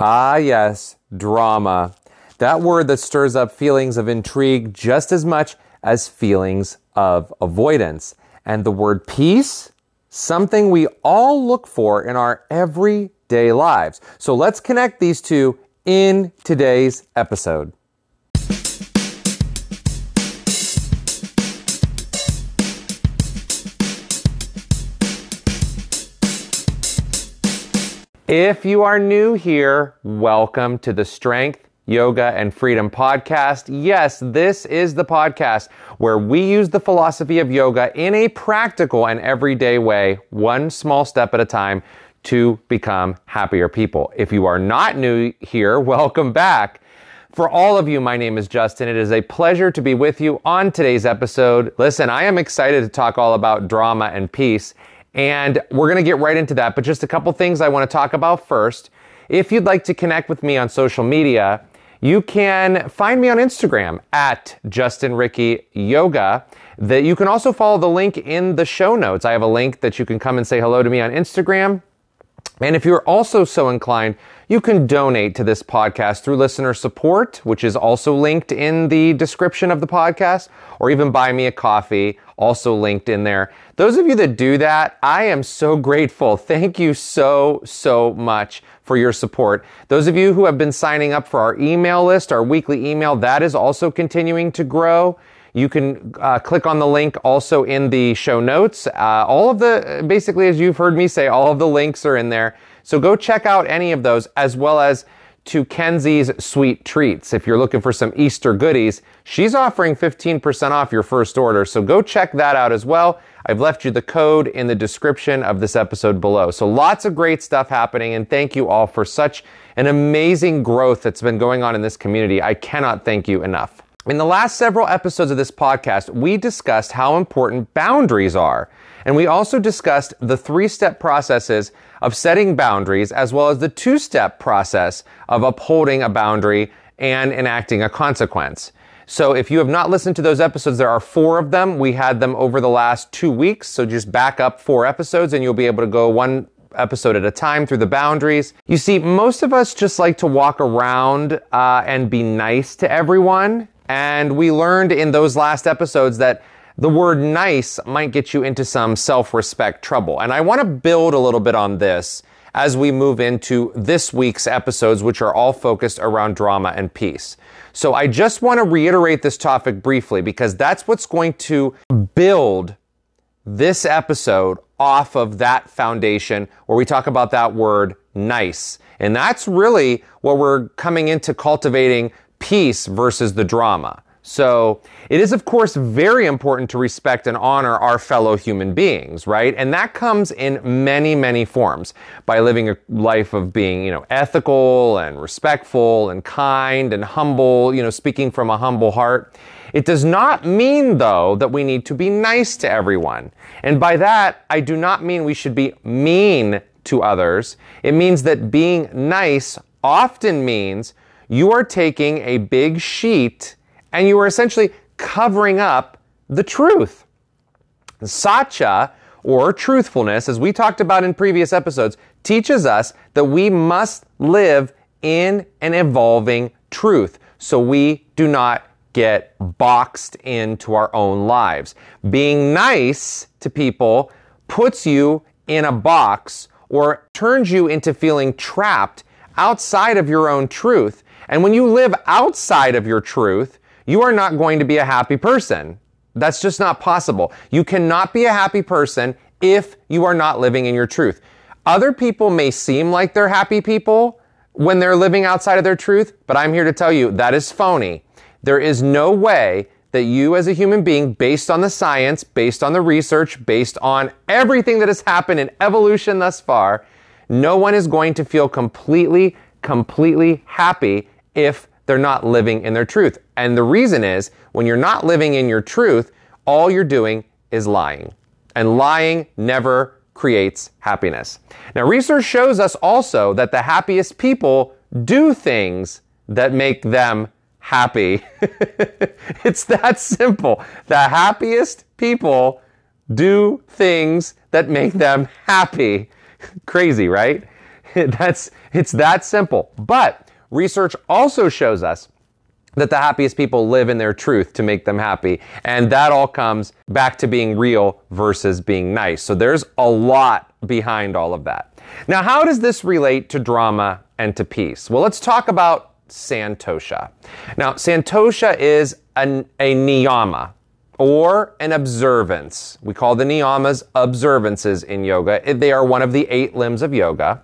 Ah, yes, drama. That word that stirs up feelings of intrigue just as much as feelings of avoidance. And the word peace, something we all look for in our everyday lives. So let's connect these two in today's episode. If you are new here, welcome to the Strength, Yoga, and Freedom podcast. Yes, this is the podcast where we use the philosophy of yoga in a practical and everyday way, one small step at a time to become happier people. If you are not new here, welcome back. For all of you, my name is Justin. It is a pleasure to be with you on today's episode. Listen, I am excited to talk all about drama and peace. And we're going to get right into that. But just a couple things I want to talk about first. If you'd like to connect with me on social media, you can find me on Instagram at Justin Ricci Yoga. That you can also follow the link in the show notes. I have a link that you can come and say hello to me on Instagram. And if you're also so inclined, you can donate to this podcast through listener support, which is also linked in the description of the podcast, or even buy me a coffee, also linked in there. Those of you that do that, I am so grateful. Thank you so, so much for your support. Those of you who have been signing up for our email list, our weekly email, that is also continuing to grow. You can uh, click on the link also in the show notes. Uh, all of the, basically, as you've heard me say, all of the links are in there. So go check out any of those as well as to Kenzie's Sweet Treats. If you're looking for some Easter goodies, she's offering 15% off your first order. So go check that out as well. I've left you the code in the description of this episode below. So lots of great stuff happening and thank you all for such an amazing growth that's been going on in this community. I cannot thank you enough. In the last several episodes of this podcast, we discussed how important boundaries are. And we also discussed the three step processes of setting boundaries as well as the two step process of upholding a boundary and enacting a consequence. So if you have not listened to those episodes, there are four of them. We had them over the last two weeks. So just back up four episodes and you'll be able to go one episode at a time through the boundaries. You see, most of us just like to walk around uh, and be nice to everyone. And we learned in those last episodes that the word nice might get you into some self-respect trouble. And I want to build a little bit on this as we move into this week's episodes, which are all focused around drama and peace. So I just want to reiterate this topic briefly because that's what's going to build this episode off of that foundation where we talk about that word nice. And that's really what we're coming into cultivating peace versus the drama. So it is, of course, very important to respect and honor our fellow human beings, right? And that comes in many, many forms by living a life of being, you know, ethical and respectful and kind and humble, you know, speaking from a humble heart. It does not mean, though, that we need to be nice to everyone. And by that, I do not mean we should be mean to others. It means that being nice often means you are taking a big sheet and you are essentially covering up the truth. Satya, or truthfulness, as we talked about in previous episodes, teaches us that we must live in an evolving truth so we do not get boxed into our own lives. Being nice to people puts you in a box or turns you into feeling trapped outside of your own truth and when you live outside of your truth, you are not going to be a happy person. That's just not possible. You cannot be a happy person if you are not living in your truth. Other people may seem like they're happy people when they're living outside of their truth, but I'm here to tell you that is phony. There is no way that you as a human being, based on the science, based on the research, based on everything that has happened in evolution thus far, no one is going to feel completely, completely happy if they're not living in their truth. And the reason is when you're not living in your truth, all you're doing is lying. And lying never creates happiness. Now, research shows us also that the happiest people do things that make them happy. it's that simple. The happiest people do things that make them happy. Crazy, right? That's it's that simple. But research also shows us that the happiest people live in their truth to make them happy. And that all comes back to being real versus being nice. So there's a lot behind all of that. Now, how does this relate to drama and to peace? Well, let's talk about Santosha. Now, Santosha is an, a niyama or an observance. We call the niyamas observances in yoga. They are one of the eight limbs of yoga.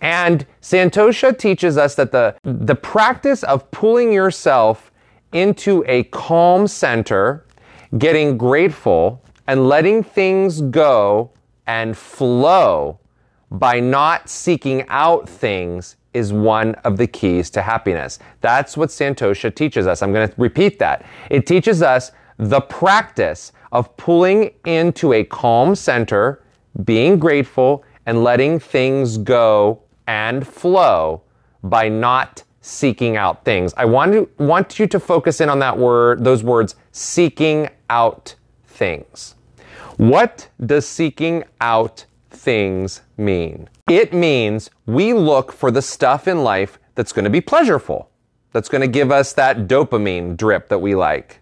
And Santosha teaches us that the, the practice of pulling yourself into a calm center, getting grateful, and letting things go and flow by not seeking out things is one of the keys to happiness. That's what Santosha teaches us. I'm going to repeat that. It teaches us the practice of pulling into a calm center, being grateful, and letting things go and flow by not seeking out things. I want to want you to focus in on that word, those words, seeking out things. What does seeking out things mean? It means we look for the stuff in life that's going to be pleasureful, that's going to give us that dopamine drip that we like.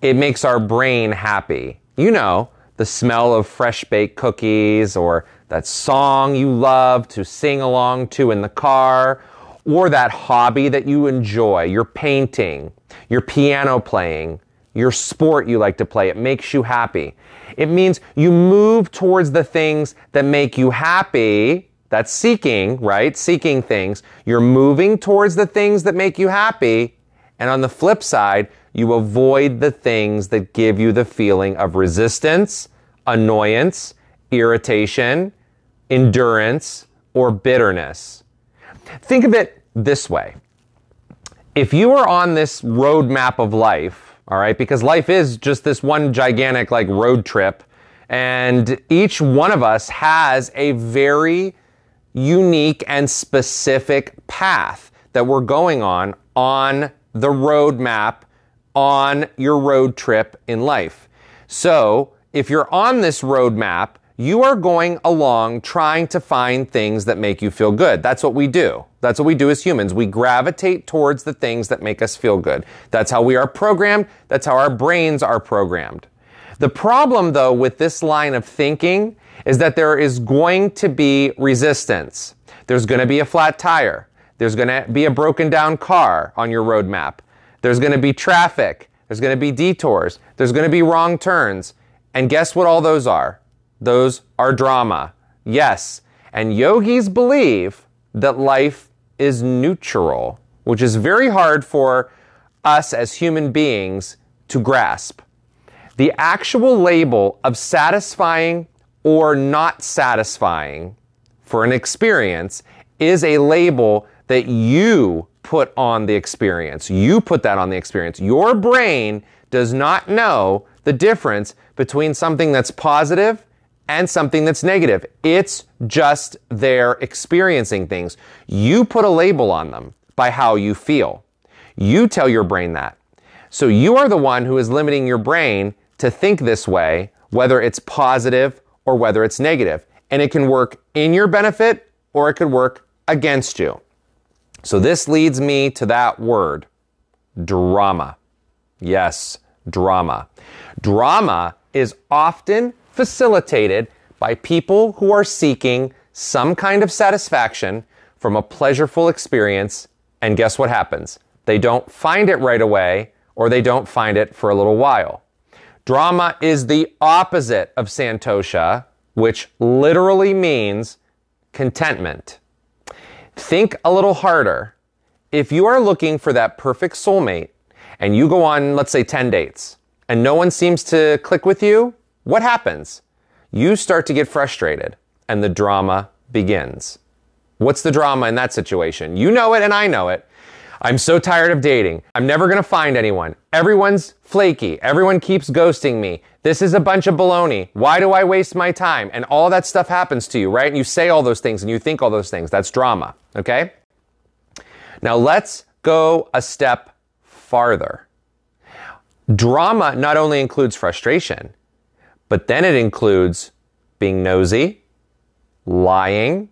It makes our brain happy. You know, the smell of fresh baked cookies or that song you love to sing along to in the car or that hobby that you enjoy, your painting, your piano playing, your sport you like to play. It makes you happy. It means you move towards the things that make you happy that's seeking, right? Seeking things. You're moving towards the things that make you happy. And on the flip side, you avoid the things that give you the feeling of resistance, annoyance, irritation, endurance, or bitterness. Think of it this way. If you are on this roadmap of life, all right, because life is just this one gigantic like road trip, and each one of us has a very unique and specific path that we're going on on the roadmap on your road trip in life. So, if you're on this roadmap, you are going along trying to find things that make you feel good. That's what we do. That's what we do as humans. We gravitate towards the things that make us feel good. That's how we are programmed. That's how our brains are programmed. The problem, though, with this line of thinking is that there is going to be resistance. There's going to be a flat tire. There's going to be a broken down car on your roadmap. There's going to be traffic. There's going to be detours. There's going to be wrong turns. And guess what all those are? Those are drama. Yes. And yogis believe that life is neutral, which is very hard for us as human beings to grasp. The actual label of satisfying or not satisfying for an experience is a label that you put on the experience. You put that on the experience. Your brain does not know the difference between something that's positive and something that's negative. It's just they're experiencing things. You put a label on them by how you feel. You tell your brain that. So you are the one who is limiting your brain to think this way, whether it's positive or whether it's negative. And it can work in your benefit or it could work against you. So this leads me to that word, drama. Yes, drama. Drama is often facilitated by people who are seeking some kind of satisfaction from a pleasureful experience. And guess what happens? They don't find it right away or they don't find it for a little while. Drama is the opposite of santosha, which literally means contentment. Think a little harder. If you are looking for that perfect soulmate and you go on, let's say, 10 dates and no one seems to click with you, what happens? You start to get frustrated and the drama begins. What's the drama in that situation? You know it and I know it. I'm so tired of dating. I'm never gonna find anyone. Everyone's flaky. Everyone keeps ghosting me. This is a bunch of baloney. Why do I waste my time? And all that stuff happens to you, right? And you say all those things and you think all those things. That's drama, okay? Now let's go a step farther. Drama not only includes frustration, but then it includes being nosy, lying,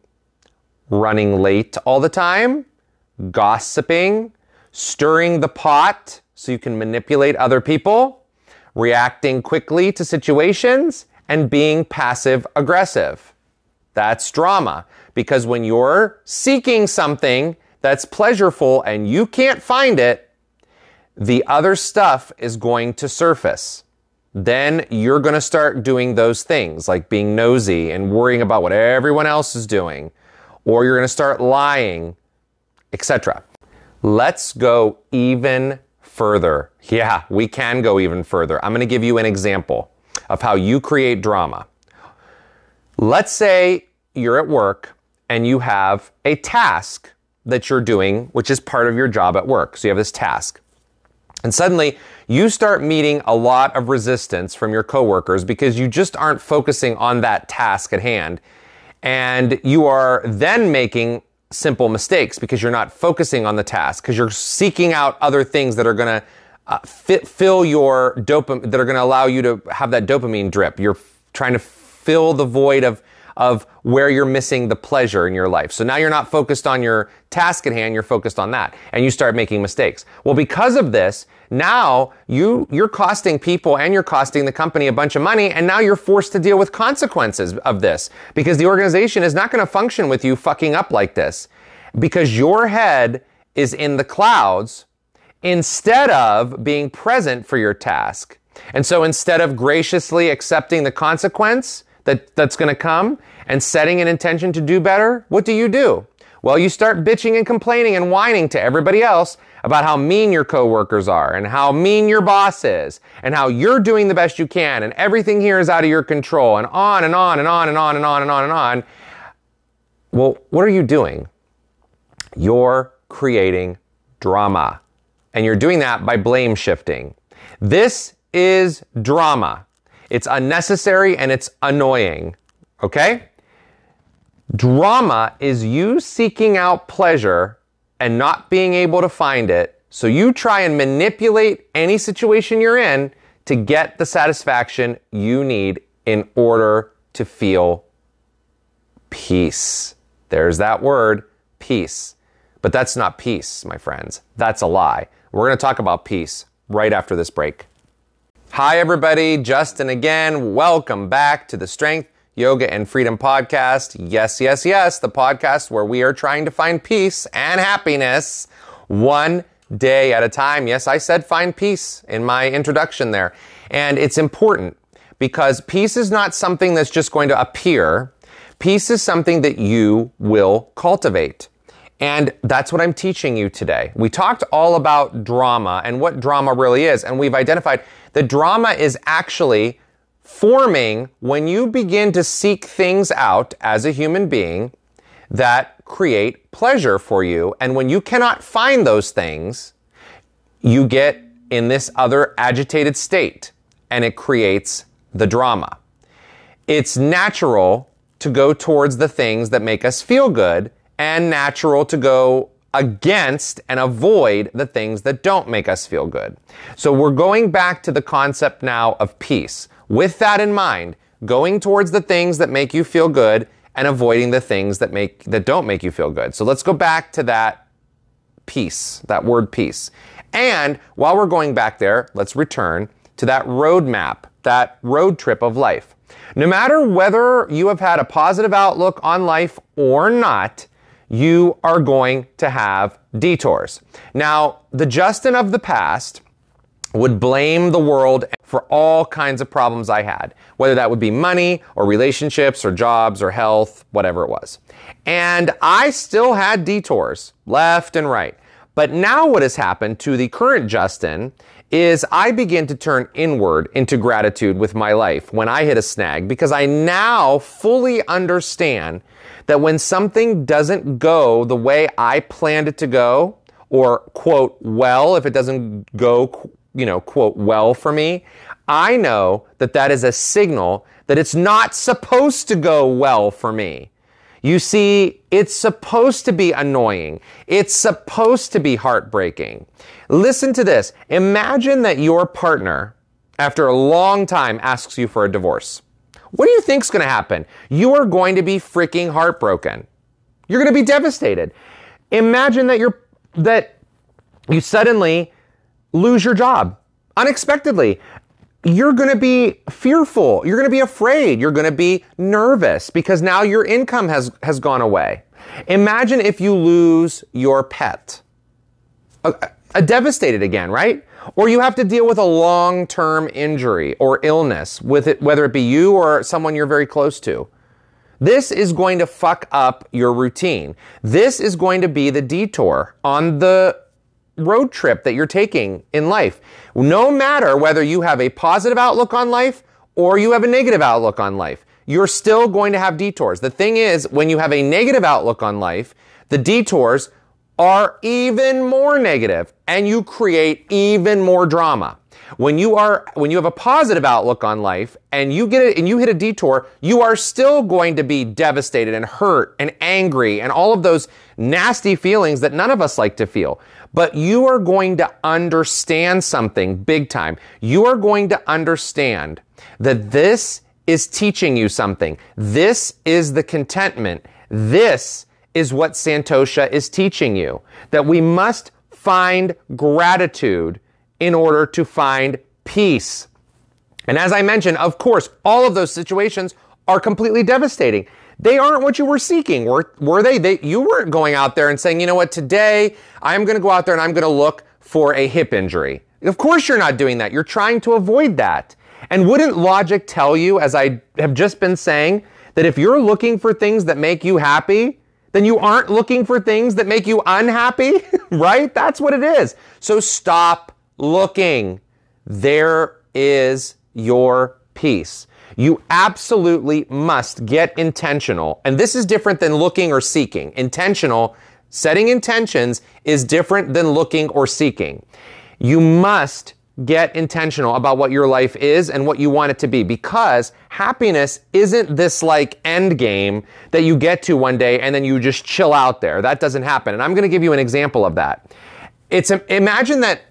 running late all the time, gossiping, stirring the pot so you can manipulate other people, reacting quickly to situations, and being passive aggressive. That's drama. Because when you're seeking something that's pleasureful and you can't find it, the other stuff is going to surface. Then you're going to start doing those things like being nosy and worrying about what everyone else is doing, or you're going to start lying, etc. Let's go even further. Yeah, we can go even further. I'm going to give you an example of how you create drama. Let's say you're at work and you have a task that you're doing, which is part of your job at work. So you have this task. And suddenly you start meeting a lot of resistance from your coworkers because you just aren't focusing on that task at hand. And you are then making simple mistakes because you're not focusing on the task, because you're seeking out other things that are going to uh, fit, fill your dopamine, that are going to allow you to have that dopamine drip. You're f- trying to fill the void of of where you're missing the pleasure in your life. So now you're not focused on your task at hand, you're focused on that and you start making mistakes. Well, because of this, now you, you're costing people and you're costing the company a bunch of money and now you're forced to deal with consequences of this because the organization is not going to function with you fucking up like this because your head is in the clouds instead of being present for your task. And so instead of graciously accepting the consequence, that, that's going to come and setting an intention to do better, what do you do? Well, you start bitching and complaining and whining to everybody else about how mean your coworkers are and how mean your boss is and how you're doing the best you can and everything here is out of your control and on and on and on and on and on and on and on. Well, what are you doing? You're creating drama. And you're doing that by blame shifting. This is drama. It's unnecessary and it's annoying. Okay? Drama is you seeking out pleasure and not being able to find it. So you try and manipulate any situation you're in to get the satisfaction you need in order to feel peace. There's that word, peace. But that's not peace, my friends. That's a lie. We're going to talk about peace right after this break. Hi, everybody. Justin again. Welcome back to the Strength, Yoga, and Freedom podcast. Yes, yes, yes. The podcast where we are trying to find peace and happiness one day at a time. Yes, I said find peace in my introduction there. And it's important because peace is not something that's just going to appear. Peace is something that you will cultivate. And that's what I'm teaching you today. We talked all about drama and what drama really is, and we've identified that drama is actually forming when you begin to seek things out as a human being that create pleasure for you. And when you cannot find those things, you get in this other agitated state and it creates the drama. It's natural to go towards the things that make us feel good and natural to go against and avoid the things that don't make us feel good. So we're going back to the concept now of peace. With that in mind, going towards the things that make you feel good and avoiding the things that make that don't make you feel good. So let's go back to that peace, that word peace. And while we're going back there, let's return to that roadmap, that road trip of life. No matter whether you have had a positive outlook on life or not, you are going to have detours. Now, the Justin of the past would blame the world for all kinds of problems I had, whether that would be money or relationships or jobs or health, whatever it was. And I still had detours left and right. But now what has happened to the current Justin is I begin to turn inward into gratitude with my life when I hit a snag because I now fully understand that when something doesn't go the way I planned it to go, or quote, well, if it doesn't go, you know, quote, well for me, I know that that is a signal that it's not supposed to go well for me. You see, it's supposed to be annoying. It's supposed to be heartbreaking. Listen to this. Imagine that your partner, after a long time, asks you for a divorce. What do you think's going to happen? You are going to be freaking heartbroken. You're going to be devastated. Imagine that you're that you suddenly lose your job unexpectedly. You're going to be fearful. You're going to be afraid. You're going to be nervous because now your income has has gone away. Imagine if you lose your pet. A, a devastated again, right? Or you have to deal with a long-term injury or illness with it whether it be you or someone you're very close to. This is going to fuck up your routine. This is going to be the detour on the road trip that you're taking in life. No matter whether you have a positive outlook on life or you have a negative outlook on life, you're still going to have detours. The thing is, when you have a negative outlook on life, the detours are even more negative and you create even more drama. When you are, when you have a positive outlook on life and you get it and you hit a detour, you are still going to be devastated and hurt and angry and all of those nasty feelings that none of us like to feel. But you are going to understand something big time. You are going to understand that this is teaching you something. This is the contentment. This is what Santosha is teaching you. That we must find gratitude in order to find peace. And as I mentioned, of course, all of those situations are completely devastating. They aren't what you were seeking, were, were they? they? You weren't going out there and saying, you know what, today I'm going to go out there and I'm going to look for a hip injury. Of course you're not doing that. You're trying to avoid that. And wouldn't logic tell you, as I have just been saying, that if you're looking for things that make you happy, then you aren't looking for things that make you unhappy, right? That's what it is. So stop looking. There is your peace. You absolutely must get intentional. And this is different than looking or seeking. Intentional, setting intentions is different than looking or seeking. You must get intentional about what your life is and what you want it to be because happiness isn't this like end game that you get to one day and then you just chill out there. That doesn't happen. And I'm going to give you an example of that. It's imagine that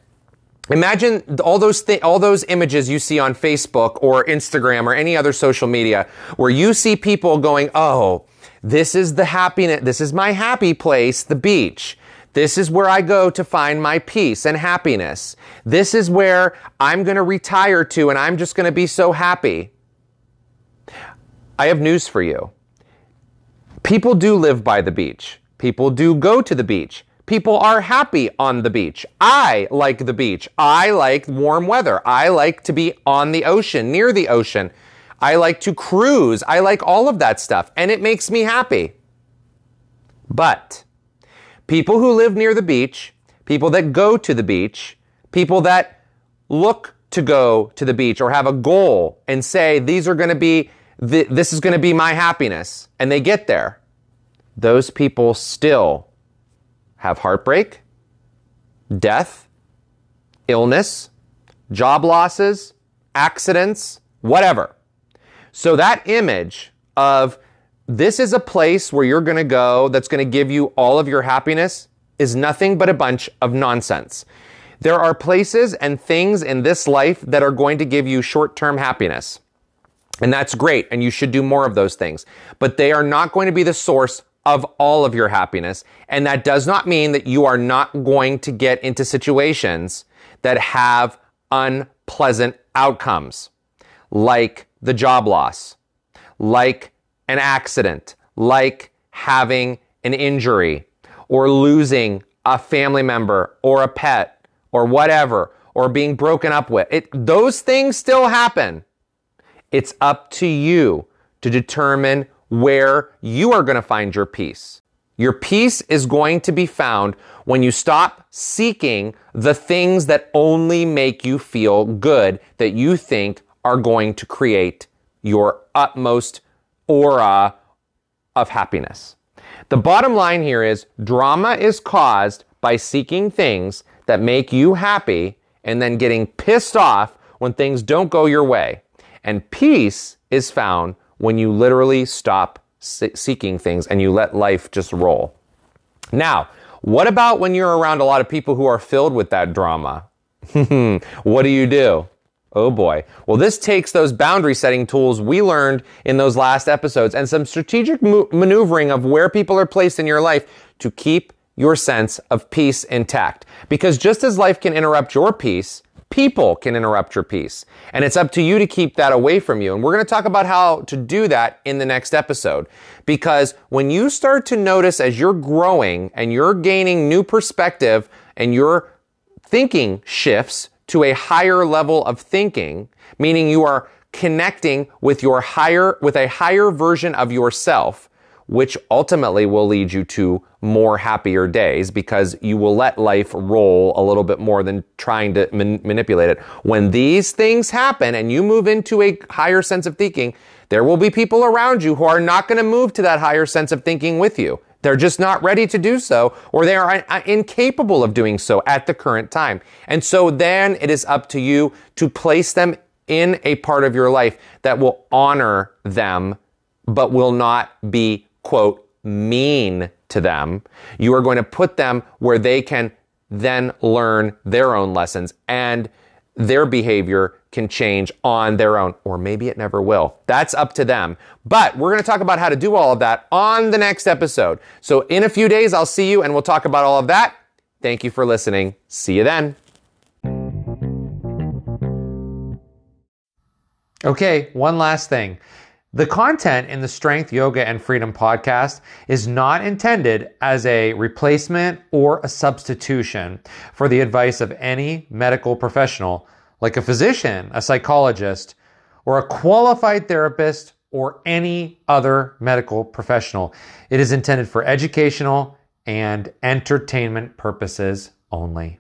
Imagine all those th- all those images you see on Facebook or Instagram or any other social media where you see people going, "Oh, this is the happiness. This is my happy place, the beach. This is where I go to find my peace and happiness. This is where I'm going to retire to and I'm just going to be so happy." I have news for you. People do live by the beach. People do go to the beach. People are happy on the beach. I like the beach. I like warm weather. I like to be on the ocean, near the ocean. I like to cruise. I like all of that stuff, and it makes me happy. But people who live near the beach, people that go to the beach, people that look to go to the beach or have a goal and say, these are going to be, this is going to be my happiness, and they get there, those people still have heartbreak, death, illness, job losses, accidents, whatever. So that image of this is a place where you're going to go that's going to give you all of your happiness is nothing but a bunch of nonsense. There are places and things in this life that are going to give you short-term happiness. And that's great. And you should do more of those things. But they are not going to be the source of all of your happiness. And that does not mean that you are not going to get into situations that have unpleasant outcomes, like the job loss, like an accident, like having an injury, or losing a family member or a pet or whatever, or being broken up with. It, those things still happen. It's up to you to determine where you are going to find your peace. Your peace is going to be found when you stop seeking the things that only make you feel good that you think are going to create your utmost aura of happiness. The bottom line here is drama is caused by seeking things that make you happy and then getting pissed off when things don't go your way. And peace is found when you literally stop seeking things and you let life just roll. Now, what about when you're around a lot of people who are filled with that drama? what do you do? Oh boy. Well, this takes those boundary setting tools we learned in those last episodes and some strategic mo- maneuvering of where people are placed in your life to keep your sense of peace intact. Because just as life can interrupt your peace, people can interrupt your peace. And it's up to you to keep that away from you. And we're going to talk about how to do that in the next episode. Because when you start to notice as you're growing and you're gaining new perspective and your thinking shifts to a higher level of thinking, meaning you are connecting with your higher, with a higher version of yourself, which ultimately will lead you to more happier days because you will let life roll a little bit more than trying to man- manipulate it. When these things happen and you move into a higher sense of thinking, there will be people around you who are not going to move to that higher sense of thinking with you. They're just not ready to do so, or they are uh, incapable of doing so at the current time. And so then it is up to you to place them in a part of your life that will honor them, but will not be, quote, mean to them. You are going to put them where they can then learn their own lessons and their behavior can change on their own, or maybe it never will. That's up to them. But we're going to talk about how to do all of that on the next episode. So in a few days, I'll see you and we'll talk about all of that. Thank you for listening. See you then. Okay, one last thing. The content in the Strength, Yoga, and Freedom podcast is not intended as a replacement or a substitution for the advice of any medical professional, like a physician, a psychologist, or a qualified therapist, or any other medical professional. It is intended for educational and entertainment purposes only.